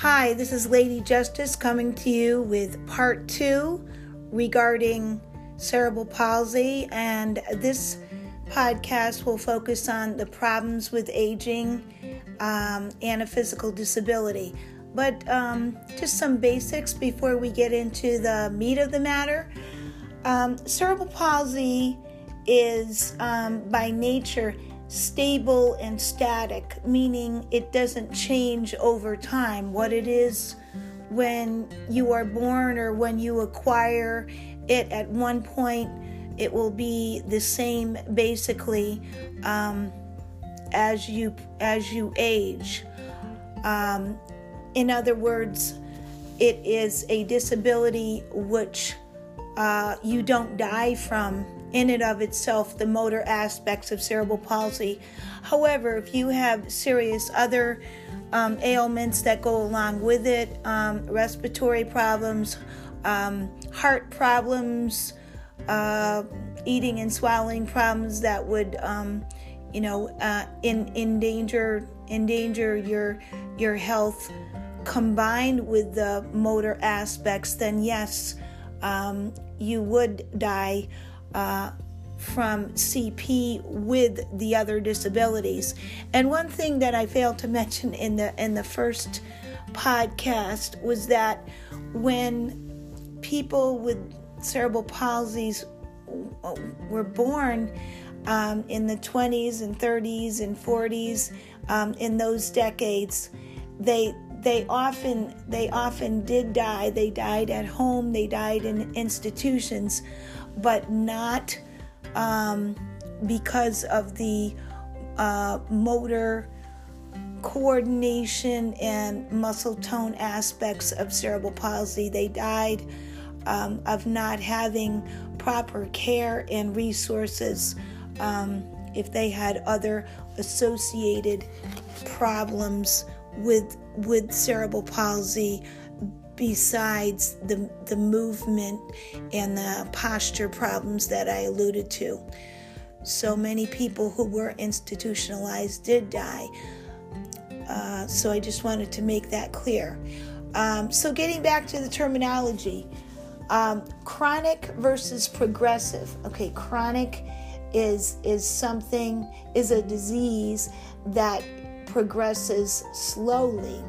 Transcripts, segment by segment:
Hi, this is Lady Justice coming to you with part two regarding cerebral palsy, and this podcast will focus on the problems with aging um, and a physical disability. But um, just some basics before we get into the meat of the matter. Um, cerebral palsy is um, by nature stable and static, meaning it doesn't change over time. What it is when you are born or when you acquire it at one point, it will be the same basically um, as you as you age. Um, in other words, it is a disability which uh, you don't die from in and of itself the motor aspects of cerebral palsy. However, if you have serious other um, ailments that go along with it, um, respiratory problems, um, heart problems, uh, eating and swallowing problems that would, um, you know, uh, in endanger endanger your your health, combined with the motor aspects, then yes, um, you would die from CP with the other disabilities. And one thing that I failed to mention in the in the first podcast was that when people with cerebral palsies were born um, in the 20s and 30s and 40s, um, in those decades, they they often they often did die. They died at home. They died in institutions but not um, because of the uh, motor coordination and muscle tone aspects of cerebral palsy. They died um, of not having proper care and resources um, if they had other associated problems with with cerebral palsy besides the, the movement and the posture problems that I alluded to. So many people who were institutionalized did die. Uh, so I just wanted to make that clear. Um, so, getting back to the terminology um, chronic versus progressive. Okay, chronic is is something is a disease that progresses slowly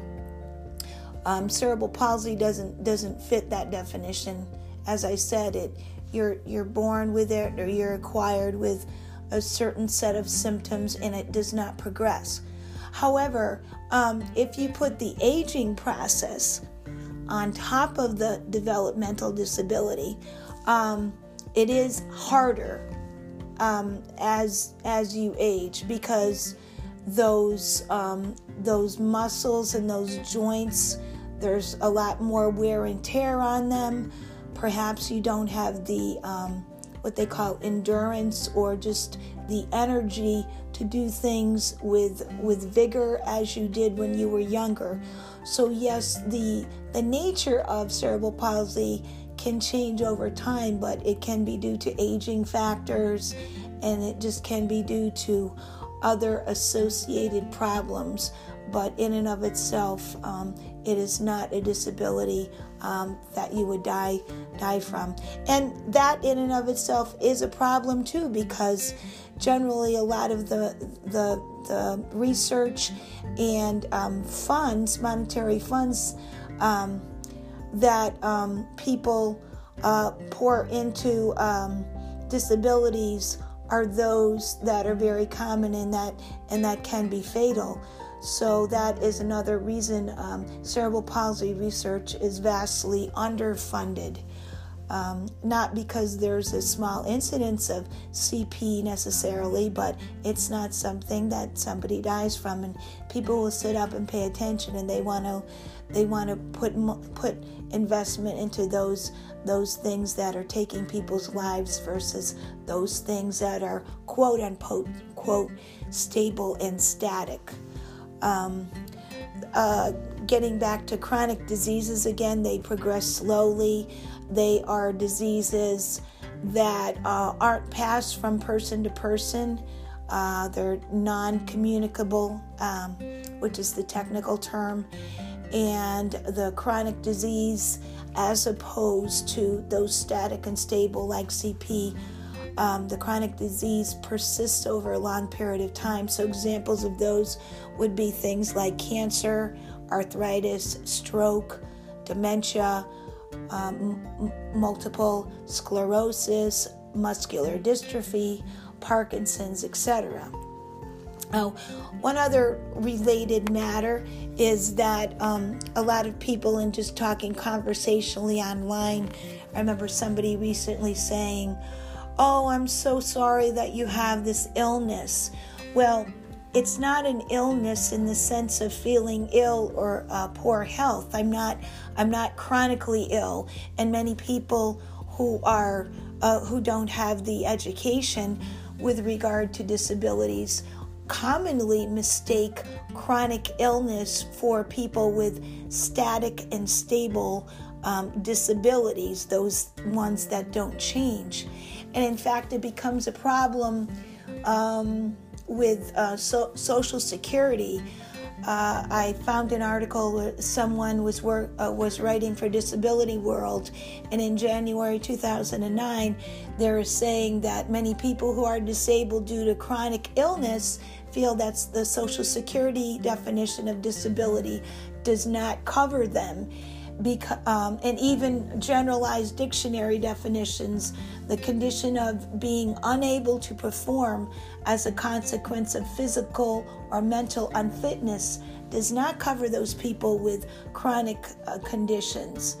um, cerebral palsy doesn't doesn't fit that definition. As I said, it you're you're born with it or you're acquired with a certain set of symptoms and it does not progress. However, um, if you put the aging process on top of the developmental disability, um, it is harder um, as as you age because those um, those muscles and those joints there's a lot more wear and tear on them. Perhaps you don't have the um, what they call endurance or just the energy to do things with with vigor as you did when you were younger. So yes, the the nature of cerebral palsy can change over time, but it can be due to aging factors and it just can be due to other associated problems. But in and of itself, um, it is not a disability um, that you would die die from, and that in and of itself is a problem too because generally a lot of the the, the research and um, funds, monetary funds um, that um, people uh, pour into um, disabilities are those that are very common and that and that can be fatal. So that is another reason um, cerebral palsy research is vastly underfunded. Um, not because there's a small incidence of CP necessarily, but it's not something that somebody dies from, and people will sit up and pay attention, and they want to they want to put put investment into those those things that are taking people's lives versus those things that are quote unquote quote stable and static. Um, uh, getting back to chronic diseases again, they progress slowly. They are diseases that uh, aren't passed from person to person. Uh, they're non communicable, um, which is the technical term. and the chronic disease as opposed to those static and stable like CP. Um, the chronic disease persists over a long period of time. So, examples of those would be things like cancer, arthritis, stroke, dementia, um, m- multiple sclerosis, muscular dystrophy, Parkinson's, etc. Now, one other related matter is that um, a lot of people, in just talking conversationally online, I remember somebody recently saying, Oh, I'm so sorry that you have this illness. Well, it's not an illness in the sense of feeling ill or uh, poor health. I'm not. I'm not chronically ill, and many people who are uh, who don't have the education with regard to disabilities commonly mistake chronic illness for people with static and stable um, disabilities, those ones that don't change. And in fact, it becomes a problem um, with uh, so- Social Security uh, I found an article where someone was work, uh, was writing for Disability World, and in January 2009, they were saying that many people who are disabled due to chronic illness feel that's the Social Security definition of disability does not cover them. Beca- um, and even generalized dictionary definitions, the condition of being unable to perform as a consequence of physical or mental unfitness does not cover those people with chronic uh, conditions.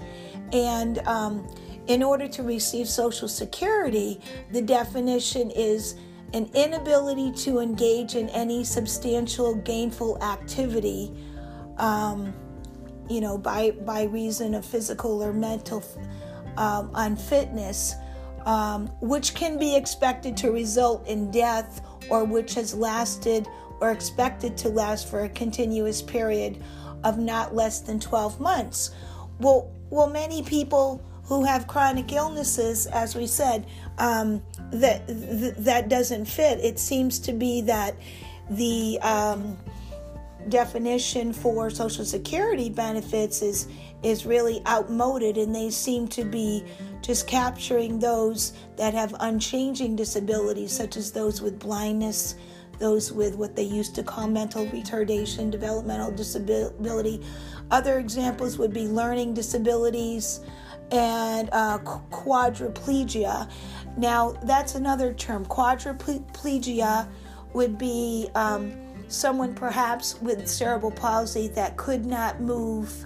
And um, in order to receive Social Security, the definition is an inability to engage in any substantial gainful activity. Um, you know, by by reason of physical or mental um, unfitness, um, which can be expected to result in death or which has lasted or expected to last for a continuous period of not less than 12 months. Well, well, many people who have chronic illnesses, as we said, um, that th- that doesn't fit. It seems to be that the um, definition for Social Security benefits is is really outmoded, and they seem to be just capturing those that have unchanging disabilities, such as those with blindness, those with what they used to call mental retardation, developmental disability. Other examples would be learning disabilities and uh, quadriplegia. Now, that's another term. Quadriplegia would be um, someone perhaps with cerebral palsy that could not move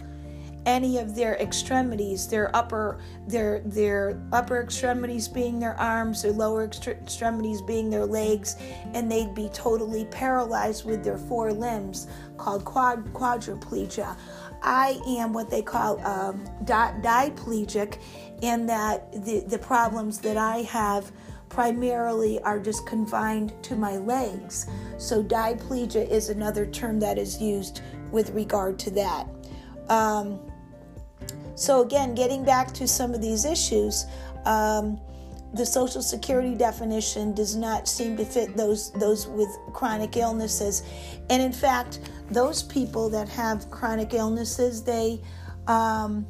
any of their extremities their upper their their upper extremities being their arms their lower extremities being their legs and they'd be totally paralyzed with their four limbs called quad, quadriplegia. I am what they call um, di- diplegic in that the, the problems that i have primarily are just confined to my legs. So, diplegia is another term that is used with regard to that. Um, so, again, getting back to some of these issues, um, the Social Security definition does not seem to fit those those with chronic illnesses, and in fact, those people that have chronic illnesses, they um,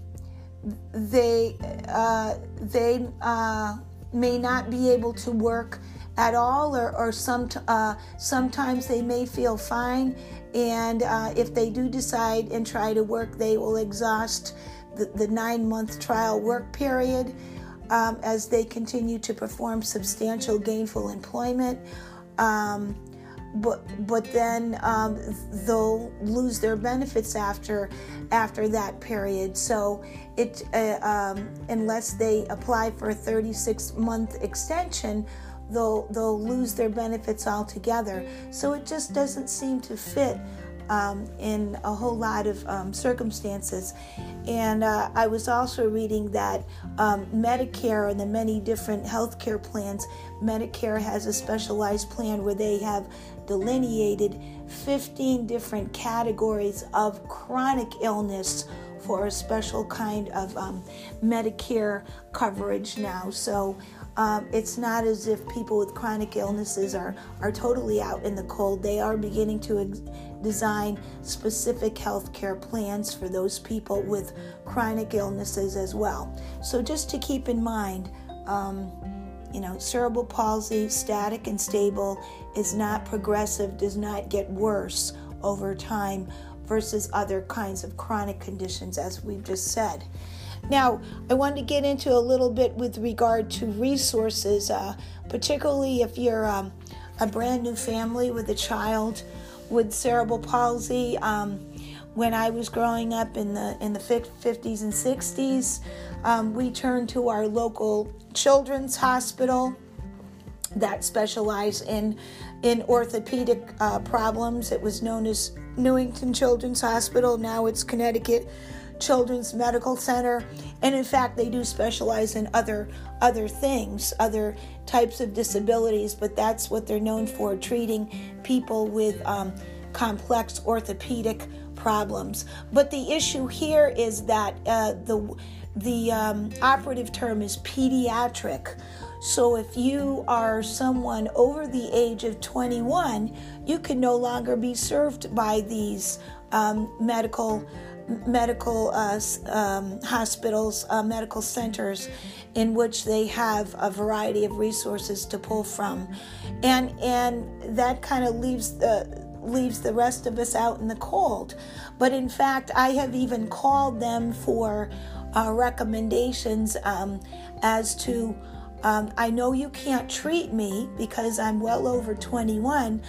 they uh, they uh, may not be able to work at all, or, or some, uh, sometimes they may feel fine. And uh, if they do decide and try to work, they will exhaust the, the nine month trial work period um, as they continue to perform substantial gainful employment. Um, but but then um, they'll lose their benefits after after that period. So it uh, um, unless they apply for a 36 month extension, they'll they'll lose their benefits altogether. So it just doesn't seem to fit um, in a whole lot of um, circumstances. And uh, I was also reading that um, Medicare and the many different healthcare plans, Medicare has a specialized plan where they have delineated 15 different categories of chronic illness for a special kind of um, Medicare coverage now. So Um, it's not as if people with chronic illnesses are, are totally out in the cold. They are beginning to ex- design specific health care plans for those people with chronic illnesses as well. So, just to keep in mind, um, you know, cerebral palsy, static and stable, is not progressive, does not get worse over time versus other kinds of chronic conditions, as we've just said. Now, I want to get into a little bit with regard to resources, uh, particularly if you're um, a brand new family with a child with cerebral palsy. Um, when I was growing up in the in the 50s and 60s, um, we turned to our local children's hospital that specialized in in orthopedic uh, problems. It was known as Newington Children's Hospital. Now it's Connecticut Children's Medical Center, and in fact, they do specialize in other other things, other types of disabilities. But that's what they're known for: treating people with um, complex orthopedic problems. But the issue here is that uh, the the um, operative term is pediatric. So if you are someone over the age of 21, you can no longer be served by these um, medical medical uh, um, hospitals, uh, medical centers, in which they have a variety of resources to pull from, and and that kind of leaves the leaves the rest of us out in the cold. But in fact, I have even called them for uh, recommendations um, as to. Um, I know you can't treat me because I'm well over 21,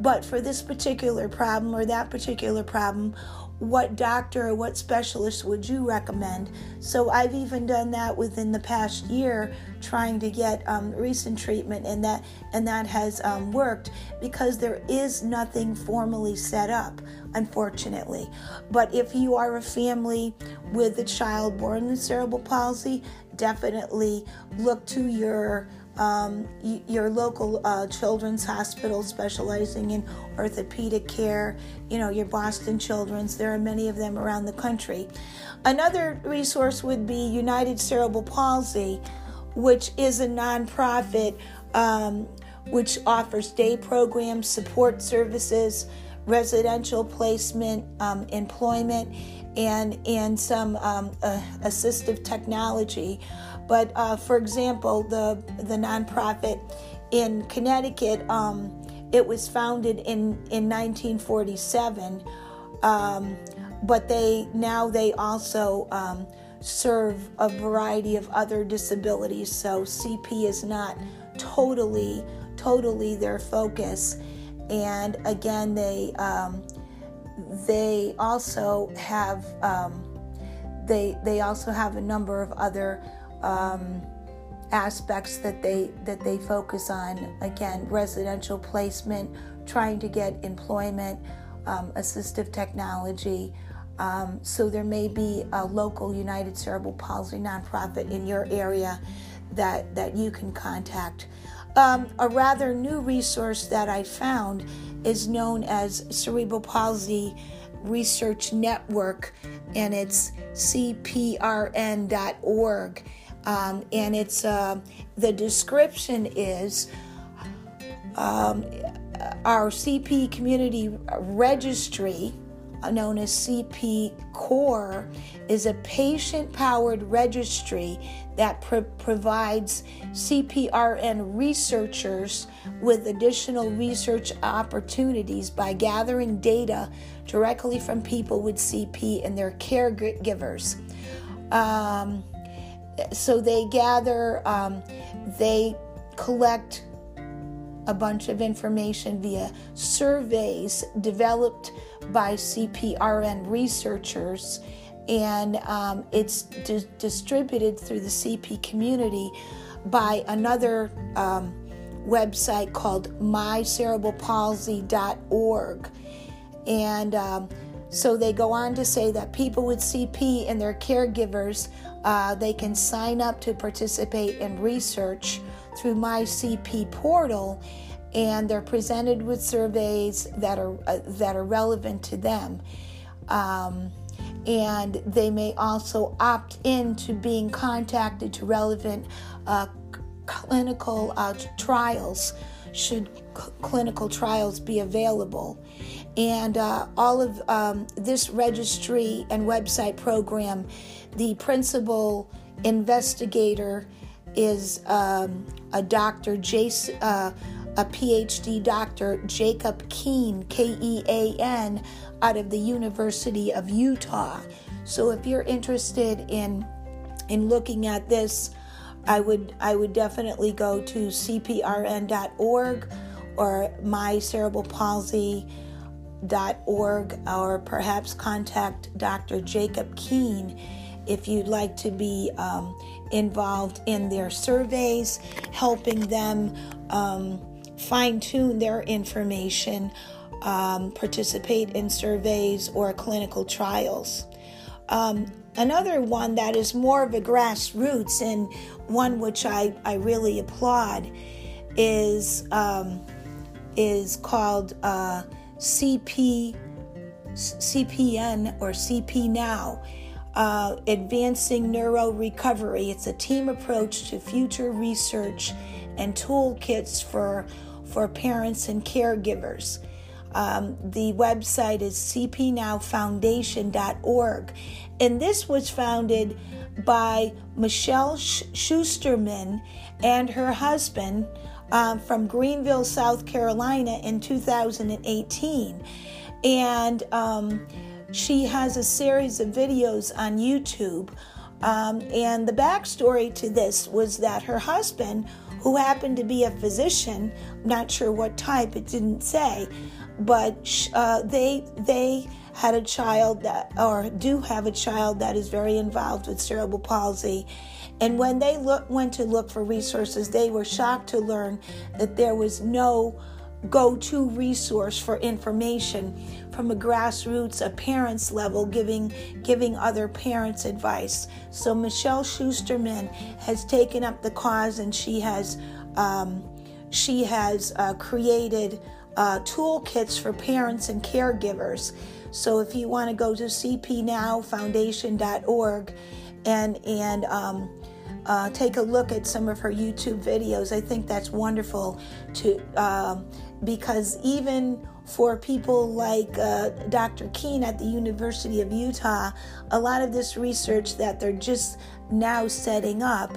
but for this particular problem or that particular problem, what doctor or what specialist would you recommend? So I've even done that within the past year, trying to get um, recent treatment, and that and that has um, worked because there is nothing formally set up, unfortunately. But if you are a family with a child born with cerebral palsy, definitely look to your um, your local uh, children's hospital specializing in orthopedic care, you know, your Boston Children's. There are many of them around the country. Another resource would be United Cerebral Palsy, which is a nonprofit um, which offers day programs, support services, residential placement, um, employment, and and some um, uh, assistive technology. But uh, for example, the the nonprofit in Connecticut, um, it was founded in in 1947, um, but they now they also um, serve a variety of other disabilities. So CP is not totally totally their focus, and again they um, they also have um, they they also have a number of other um, aspects that they that they focus on. Again, residential placement, trying to get employment, um, assistive technology. Um, so there may be a local United Cerebral Palsy nonprofit in your area that that you can contact. Um, a rather new resource that I found is known as Cerebral Palsy Research Network, and it's cprn.org. Um, and it's uh, the description is um, our CP community registry known as CP Core, is a patient powered registry that pro- provides CPRN researchers with additional research opportunities by gathering data directly from people with CP and their caregivers. Um, so they gather, um, they collect a bunch of information via surveys developed by CPRN researchers, and um, it's di- distributed through the CP community by another um, website called mycerebralpalsy.org. And um, so they go on to say that people with CP and their caregivers, uh, they can sign up to participate in research through my CP portal and they're presented with surveys that are uh, that are relevant to them. Um, and they may also opt in to being contacted to relevant uh, clinical uh, trials should clinical trials be available. And uh, all of um, this registry and website program, the principal investigator is um, a doctor, Jason, uh, a PhD doctor, Jacob Kean, K E A N, out of the University of Utah. So if you're interested in in looking at this, I would I would definitely go to cprn.org or mycerebralpalsy.org or perhaps contact Dr. Jacob Kean if you'd like to be um, involved in their surveys, helping them um, fine tune their information, um, participate in surveys or clinical trials. Um, another one that is more of a grassroots and one which I, I really applaud is um, is called uh, CP CPN or CP Now. Uh, advancing Neuro Recovery. It's a team approach to future research and toolkits for, for parents and caregivers. Um, the website is cpnowfoundation.org. And this was founded by Michelle Shusterman and her husband um, from Greenville, South Carolina in 2018. And um, she has a series of videos on YouTube. Um, and the backstory to this was that her husband, who happened to be a physician, I'm not sure what type, it didn't say, but uh, they they had a child that, or do have a child that is very involved with cerebral palsy. And when they look, went to look for resources, they were shocked to learn that there was no go to resource for information from a grassroots, a parents level, giving giving other parents advice. So Michelle Shusterman has taken up the cause, and she has um, she has uh, created uh, toolkits for parents and caregivers. So if you want to go to cpnowfoundation.org and and um, uh, take a look at some of her YouTube videos. I think that's wonderful to uh, because even for people like uh, Dr. Kean at the University of Utah, a lot of this research that they're just now setting up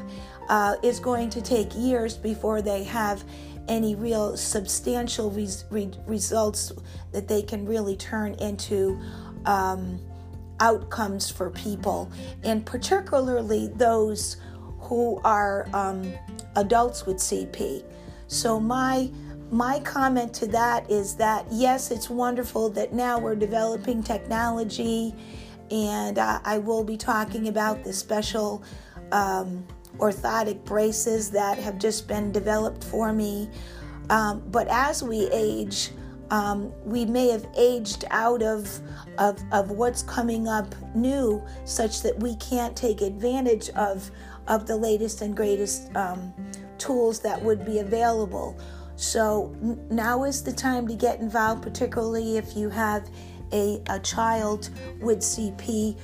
uh, is going to take years before they have any real substantial res- re- results that they can really turn into um, outcomes for people, and particularly those who are um, adults with CP. So, my my comment to that is that yes, it's wonderful that now we're developing technology, and uh, I will be talking about the special um, orthotic braces that have just been developed for me. Um, but as we age, um, we may have aged out of, of, of what's coming up new, such that we can't take advantage of, of the latest and greatest um, tools that would be available. So now is the time to get involved, particularly if you have a, a child with CP.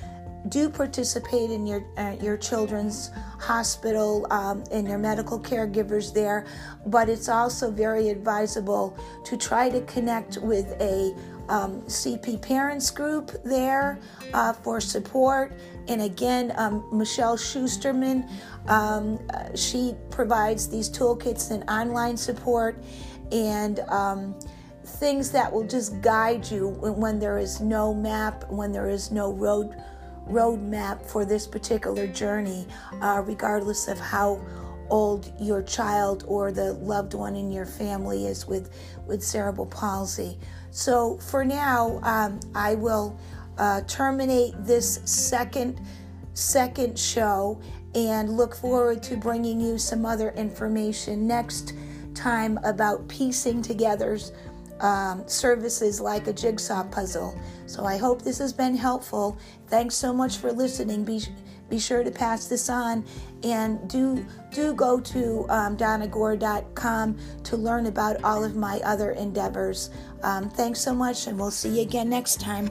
Do participate in your uh, your children's hospital um, and your medical caregivers there, but it's also very advisable to try to connect with a um, CP parents group there uh, for support. And again, um, Michelle Shusterman um, she provides these toolkits and online support and um, things that will just guide you when, there is no map, when there is no road roadmap for this particular journey, uh, regardless of how old your child or the loved one in your family is with with cerebral palsy. So for now, um, I will uh, terminate this second second show and look forward to bringing you some other information next time about piecing together um, services like a jigsaw puzzle. So I hope this has been helpful. Thanks so much for listening. Be, be sure to pass this on and do do go to um, donnagore.com to learn about all of my other endeavors. Um, thanks so much, and we'll see you again next time.